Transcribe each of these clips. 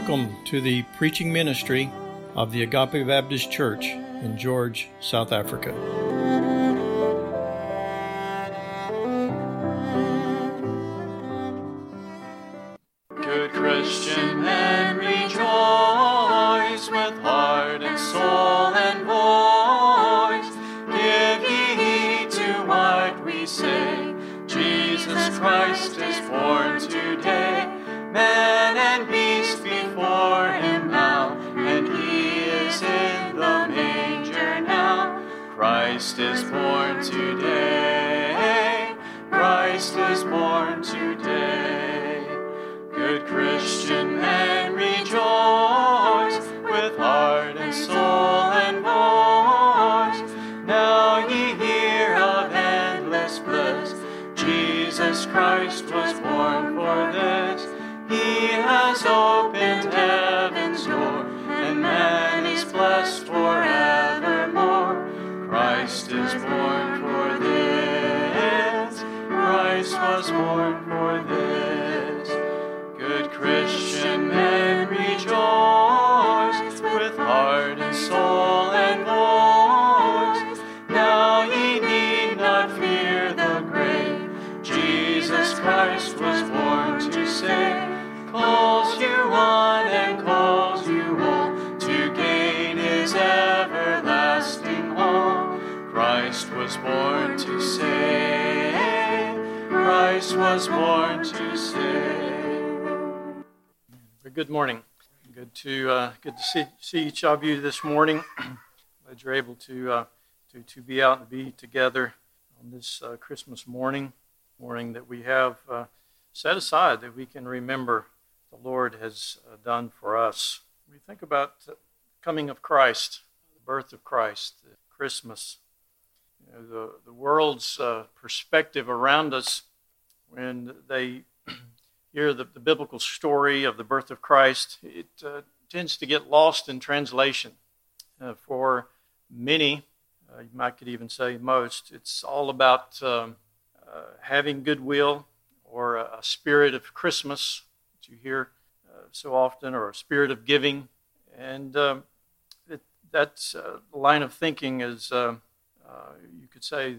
Welcome to the preaching ministry of the Agape Baptist Church in George, South Africa. Good Christian men rejoice with heart and soul and voice. Give heed to what we say. Jesus Christ is born today. Man Christ is born today. Christ is born today. Good Christian men rejoice with heart and soul and voice. Now ye hear of endless bliss. Jesus Christ was born for this. He has opened heaven's door, and man is blessed Good morning. Good to uh, good to see, see each of you this morning. Glad you're able to uh, to to be out and be together on this uh, Christmas morning, morning that we have uh, set aside that we can remember the Lord has uh, done for us. We think about the coming of Christ, the birth of Christ, Christmas. You know, the the world's uh, perspective around us when they hear the, the biblical story of the birth of Christ, it uh, tends to get lost in translation. Uh, for many, uh, you might could even say most, it's all about um, uh, having goodwill or a, a, spirit of Christmas that you hear uh, so often, or a spirit of giving. And um, it, that uh, line of thinking is, you could say,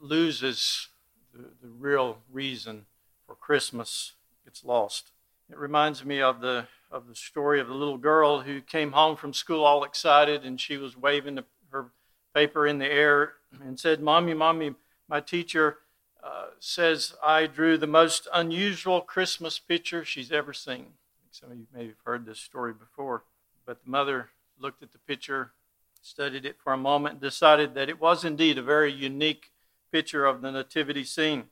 loses the, the real reason for Christmas gets lost. It reminds me of the of the story of the little girl who came home from school all excited and she was waving the, her paper in the air and said, "Mommy, mommy, my teacher uh, says I drew the most unusual Christmas picture she's ever seen." Some of you may have heard this story before, but the mother looked at the picture, studied it for a moment, and decided that it was indeed a very unique picture of the nativity scene.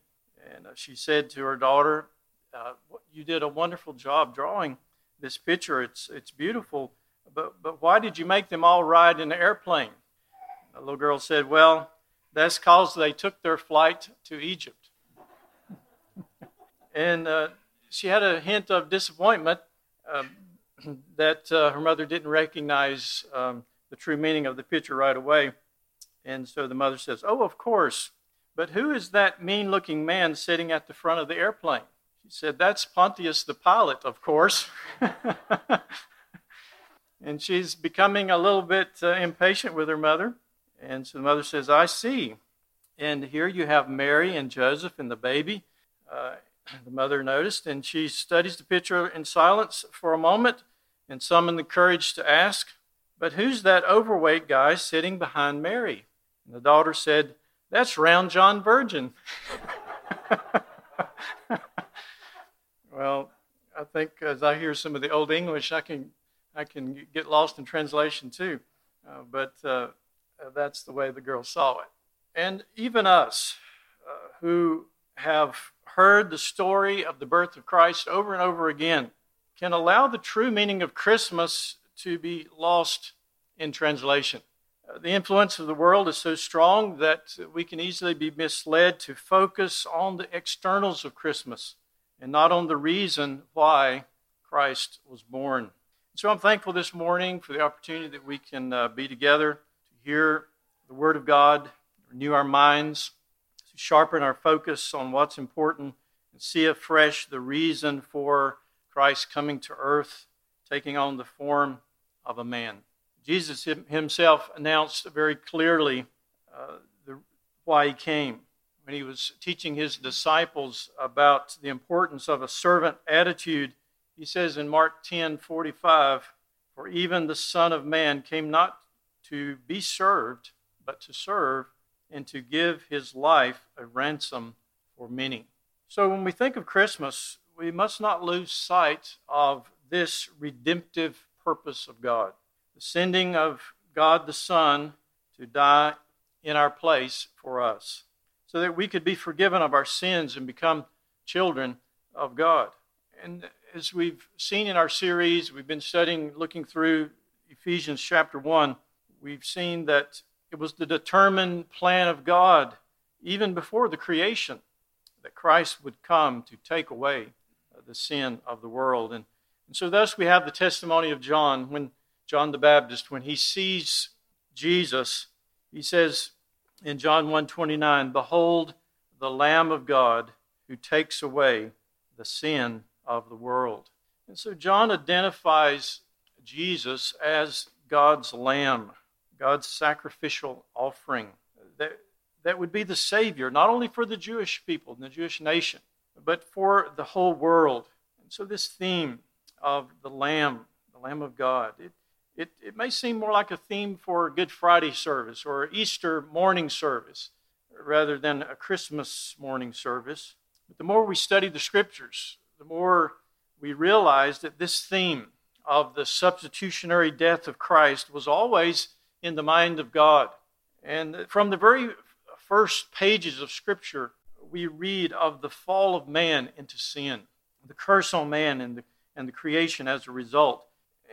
And uh, she said to her daughter, uh, you did a wonderful job drawing this picture. It's, it's beautiful, but, but why did you make them all ride in an airplane? The little girl said, Well, that's because they took their flight to Egypt. and uh, she had a hint of disappointment um, that uh, her mother didn't recognize um, the true meaning of the picture right away. And so the mother says, Oh, of course. But who is that mean looking man sitting at the front of the airplane? She said, That's Pontius the Pilate, of course. and she's becoming a little bit uh, impatient with her mother. And so the mother says, I see. And here you have Mary and Joseph and the baby. Uh, the mother noticed, and she studies the picture in silence for a moment and summoned the courage to ask, But who's that overweight guy sitting behind Mary? And the daughter said, That's Round John Virgin. Well, I think as I hear some of the old English, I can I can get lost in translation too. Uh, but uh, that's the way the girl saw it. And even us, uh, who have heard the story of the birth of Christ over and over again, can allow the true meaning of Christmas to be lost in translation. Uh, the influence of the world is so strong that we can easily be misled to focus on the externals of Christmas and not on the reason why Christ was born. So I'm thankful this morning for the opportunity that we can uh, be together to hear the Word of God, renew our minds, to sharpen our focus on what's important, and see afresh the reason for Christ coming to earth, taking on the form of a man. Jesus himself announced very clearly uh, the, why he came when he was teaching his disciples about the importance of a servant attitude. He says in Mark 10 45, For even the Son of Man came not to be served, but to serve and to give his life a ransom for many. So when we think of Christmas, we must not lose sight of this redemptive purpose of God the sending of God the Son to die in our place for us, so that we could be forgiven of our sins and become children of God. And as we've seen in our series, we've been studying, looking through Ephesians chapter 1, we've seen that it was the determined plan of God, even before the creation, that Christ would come to take away the sin of the world. And, and so, thus, we have the testimony of John when John the Baptist, when he sees Jesus, he says in John 1:29, "Behold, the Lamb of God who takes away the sin of the world." And so John identifies Jesus as God's lamb, God's sacrificial offering that, that would be the Savior, not only for the Jewish people and the Jewish nation, but for the whole world. And so, this theme of the Lamb, the Lamb of God, it, it, it may seem more like a theme for a Good Friday service or Easter morning service rather than a Christmas morning service. But the more we study the scriptures, the more we realize that this theme of the substitutionary death of Christ was always in the mind of God. And from the very first pages of Scripture, we read of the fall of man into sin, the curse on man and the, and the creation as a result.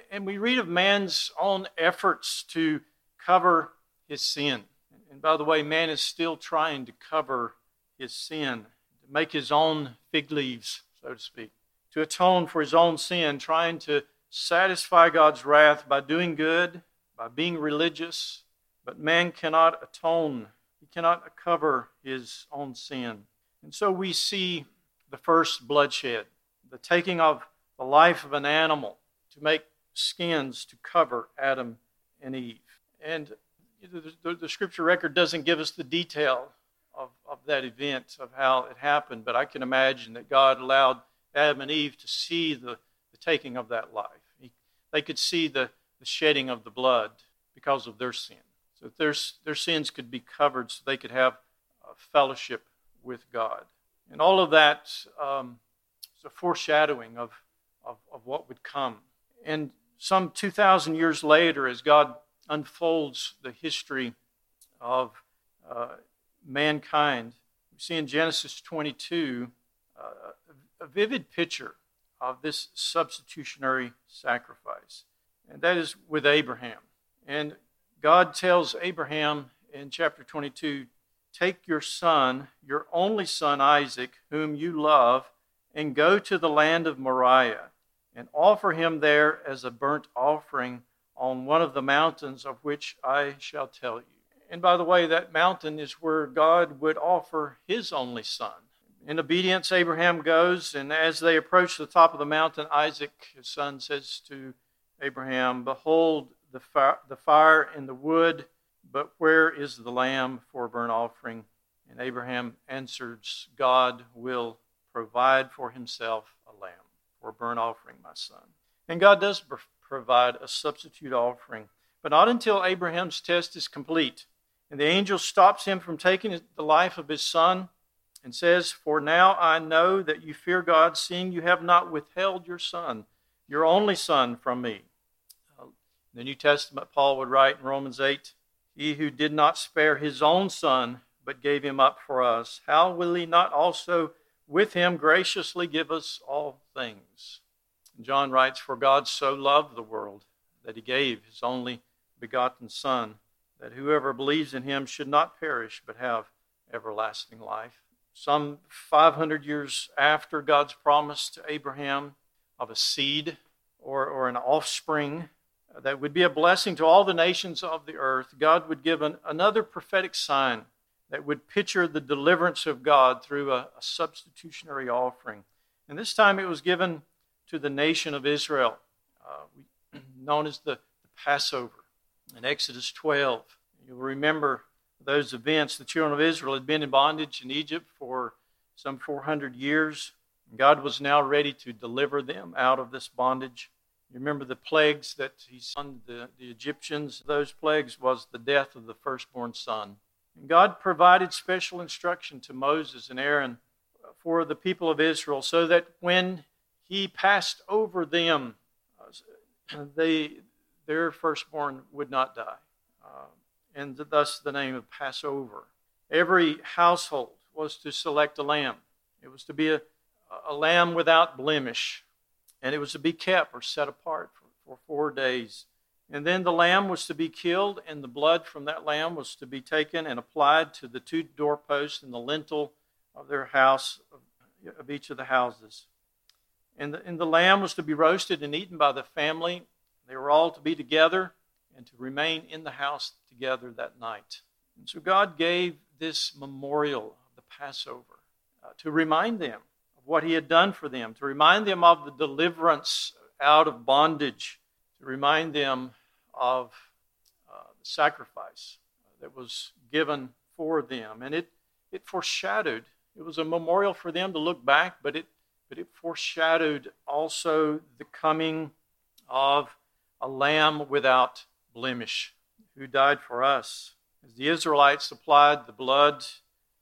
And we read of man's own efforts to cover his sin. And by the way, man is still trying to cover his sin, to make his own fig leaves, so to speak, to atone for his own sin, trying to satisfy God's wrath by doing good, by being religious. But man cannot atone he cannot cover his own sin. And so we see the first bloodshed, the taking of the life of an animal to make skins to cover Adam and Eve. And the, the, the, scripture record doesn't give us the detail of, of that event, of how it happened, but I can imagine that God allowed Adam and Eve to see the, the taking of that life. He, they could see the, the shedding of the blood because of their sin. So that their, their sins could be covered so they could have fellowship with God. And all of that um, is a foreshadowing of, of, of what would come. And some 2,000 years later, as God unfolds the history of uh, mankind, we see in Genesis 22 uh, a vivid picture of this substitutionary sacrifice. And that is with Abraham. And God tells Abraham in chapter 22 Take your son, your only son Isaac, whom you love, and go to the land of Moriah, and offer him there as a burnt offering on one of the mountains of which I shall tell you. And by the way, that mountain is where God would offer his only son. In obedience, Abraham goes, and as they approach the top of the mountain, Isaac, his son, says to Abraham, Behold, the fire, the fire and the wood, but where is the lamb for a burnt offering? And Abraham answers, God will provide for himself a lamb for a burnt offering, my son. And God does provide a substitute offering, but not until Abraham's test is complete. And the angel stops him from taking the life of his son and says, For now I know that you fear God, seeing you have not withheld your son, your only son, from me. In the New Testament, Paul would write in Romans 8 He who did not spare his own son, but gave him up for us, how will he not also with him graciously give us all things? John writes, For God so loved the world that he gave his only begotten Son, that whoever believes in him should not perish, but have everlasting life. Some 500 years after God's promise to Abraham of a seed or, or an offspring uh, that would be a blessing to all the nations of the earth, God would give an, another prophetic sign that would picture the deliverance of God through a, a substitutionary offering. And this time it was given to the nation of Israel. uh, known as the, the Passover. In Exodus 12, you'll remember those events. The children of Israel had been in bondage in Egypt for some 400 years. God was now ready to deliver them out of this bondage. You remember the plagues that he sent the, the Egyptians? Those plagues was the death of the firstborn son. And God provided special instruction to Moses and Aaron for the people of Israel so that when he passed over them, uh, they, their firstborn would not die. Uh, and thus the name of Passover. Every household was to select a lamb. It was to be a, a lamb without blemish and it was to be kept or set apart for, for four days. And then the lamb was to be killed, and the blood from that lamb was to be taken and applied to the two doorposts and the lintel of their house, of, each of the houses. And the, and the lamb was to be roasted and eaten by the family. They were all to be together and to remain in the house together that night. And so God gave this memorial of the Passover uh, to remind them of what he had done for them, to remind them of the deliverance out of bondage, to remind them of uh, the sacrifice that was given for them. And it, it foreshadowed, it was a memorial for them to look back, but it, but it foreshadowed also the coming of a lamb without blemish who died for us. As the Israelites applied the blood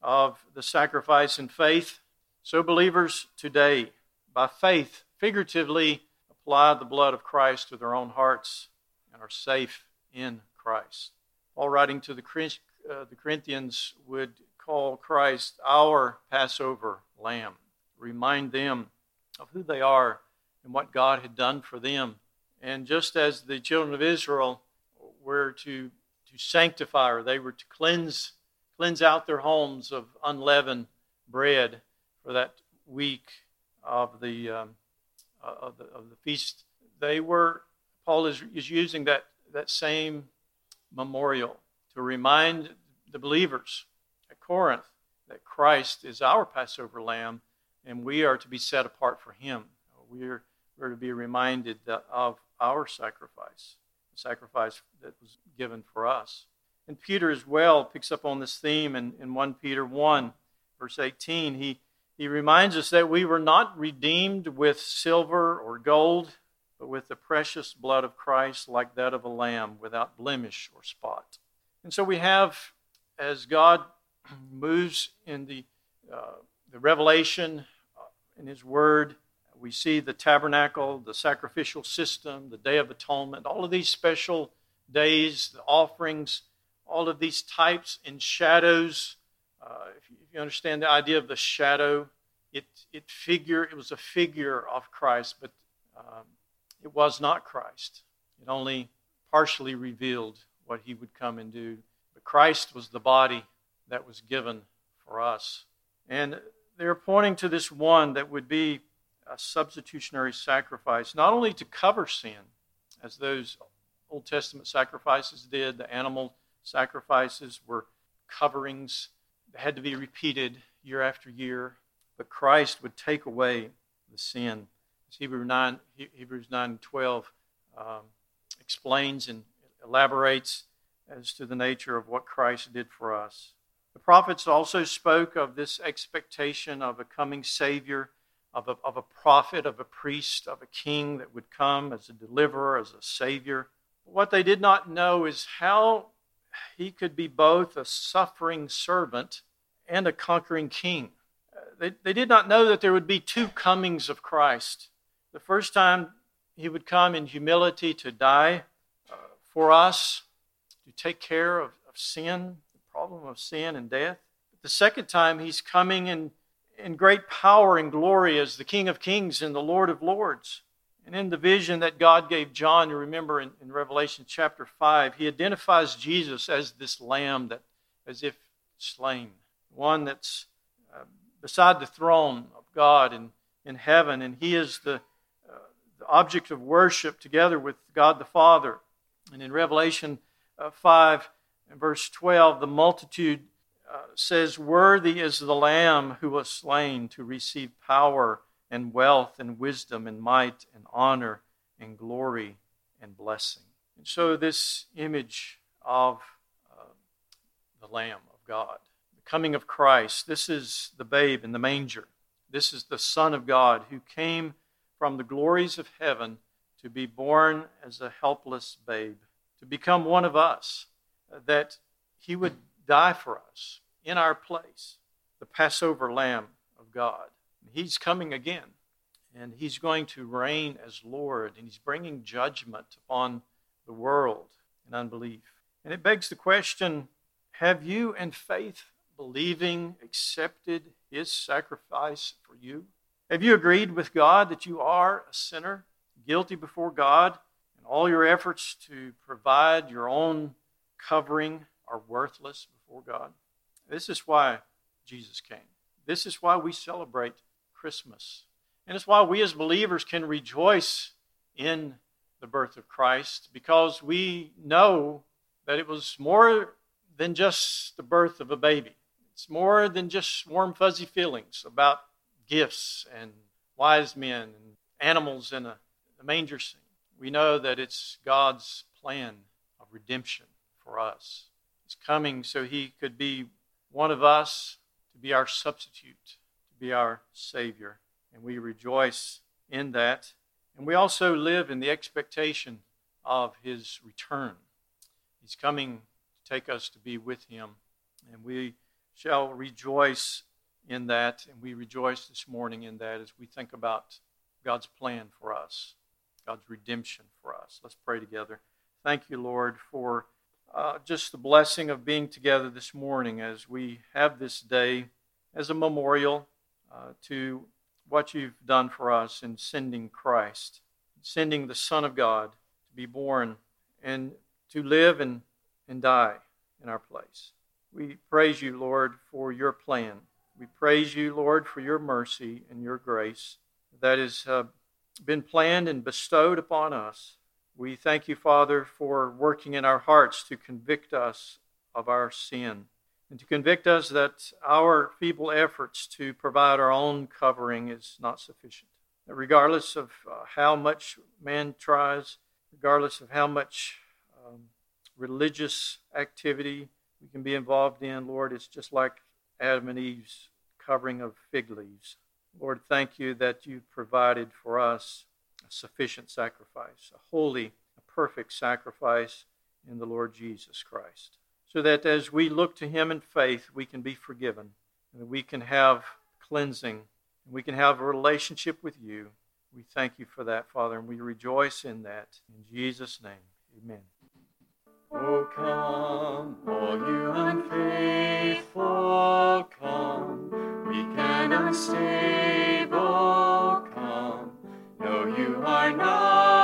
of the sacrifice in faith, so, believers today, by faith, figuratively apply the blood of Christ to their own hearts and are safe in Christ. Paul, writing to the, uh, the Corinthians, would call Christ our Passover lamb, remind them of who they are and what God had done for them. And just as the children of Israel were to, to sanctify, or they were to cleanse, cleanse out their homes of unleavened bread, for that week of the, um, uh, of the, of the feast, they were, Paul is, is using that, that same memorial to remind the believers at Corinth that Christ is our Passover lamb and we are to be set apart for him. We are, we're to be reminded of our sacrifice, the sacrifice that was given for us. And Peter as well picks up on this theme in, in 1 Peter 1, verse 18. He, he reminds us that we were not redeemed with silver or gold, but with the precious blood of Christ, like that of a lamb, without blemish or spot. And so we have, as God moves in the, uh, the revelation uh, in His Word, we see the tabernacle, the sacrificial system, the Day of Atonement, all of these special days, the offerings, all of these types and shadows uh, if, you, understand the idea of the shadow, it, it figure it was a figure of Christ, but um, it was not Christ. It only partially revealed what he would come and do. But Christ was the body that was given for us. And they're pointing to this one that would be a substitutionary sacrifice, not only to cover sin, as those Old Testament sacrifices did, the animal sacrifices were coverings that had to be repeated year after year, but Christ would take away the sin. As Hebrews 9, Hebrews 9 12 um, explains and elaborates as to the nature of what Christ did for us. The prophets also spoke of this expectation of a coming Savior, of a, of a prophet, of a priest, of a king that would come as a deliverer, as a Savior. What they did not know is how he could be both a suffering servant and a conquering king. They, they did not know that there would be two comings of Christ. The first time he would come in humility to die uh, for us, to take care of, of sin, the problem of sin and death. The second time, he's coming in, in great power and glory as the King of Kings and the Lord of Lords. And in the vision that God gave John, you remember in, in Revelation chapter 5, he identifies Jesus as this lamb that, as if slain, one that's uh, beside the throne of God in, in heaven, and he is the, the object of worship together with God the Father. And in Revelation uh, 5 and verse 12, the multitude uh, says, Worthy is the Lamb who was slain to receive power and wealth and wisdom and might and honor and glory and blessing. And so, this image of uh, the Lamb of God, the coming of Christ, this is the babe in the manger. This is the Son of God who came from the glories of heaven to be born as a helpless babe, to become one of us, uh, that he would die for us in our place, the Passover Lamb of God. He's coming again, and he's going to reign as Lord, and he's bringing judgment upon the world and unbelief. And it begs the question have you, in faith, believing, accepted his sacrifice for you? Have you agreed with God that you are a sinner, guilty before God, and all your efforts to provide your own covering are worthless before God? This is why Jesus came. This is why we celebrate Christmas. And it's why we as believers can rejoice in the birth of Christ because we know that it was more than just the birth of a baby. It's more than just warm, fuzzy feelings about gifts and wise men and animals in a, a manger scene. We know that it's God's plan of redemption for us. He's coming so he could be one of us, to be our substitute, to be our Savior. And we rejoice in that. And we also live in the expectation of his return. He's coming to take us to be with him. And we shall rejoice in that. And we rejoice this morning in that as we think about God's plan for us, God's redemption for us. Let's pray together. Thank you, Lord, for uh, just the blessing of being together this morning as we have this day as a memorial uh, to what you've done for us in sending Christ, sending the Son of God to be born and to live and, and die in our place. We praise you, Lord, for your plan. We praise you, Lord, for your mercy and your grace that has uh, been planned and bestowed upon us. We thank you, Father, for working in our hearts to convict us of our sin and to convict us that our feeble efforts to provide our own covering is not sufficient. Regardless of uh, how much man tries, regardless of how much um, religious activity we can be involved in, Lord, it's just like Adam and Eve's covering of fig leaves. Lord, thank you that you provided for us a sufficient sacrifice, a holy, a perfect sacrifice in the Lord Jesus Christ. So that as we look to him in faith, we can be forgiven, and we can have cleansing, and we can have a relationship with you. We thank you for that, Father, and we rejoice in that. In Jesus' name, amen. Oh, come, all you unfaithful, come, weak and unstable, come. No, you are not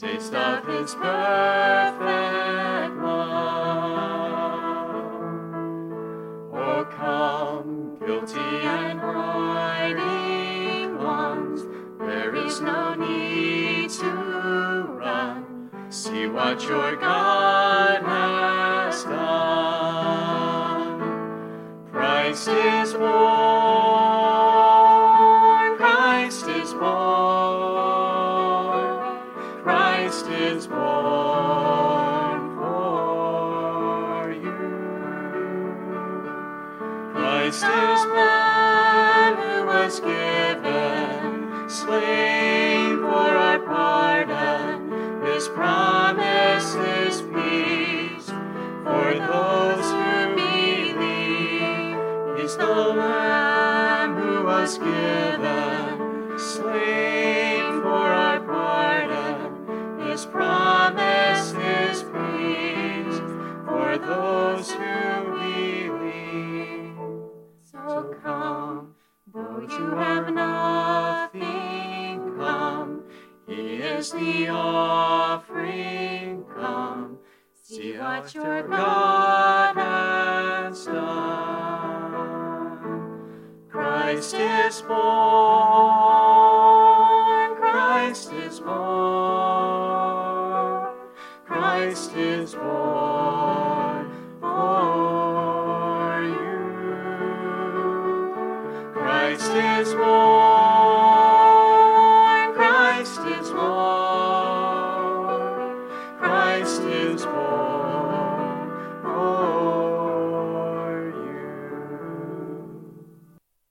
taste of his perfect Christ is man who was given, slain for our pardon. His promise is peace for those who believe. He's the Lamb who was given, slain for our pardon. His promise is peace for those the offering come. See what your God has done. Christ is born,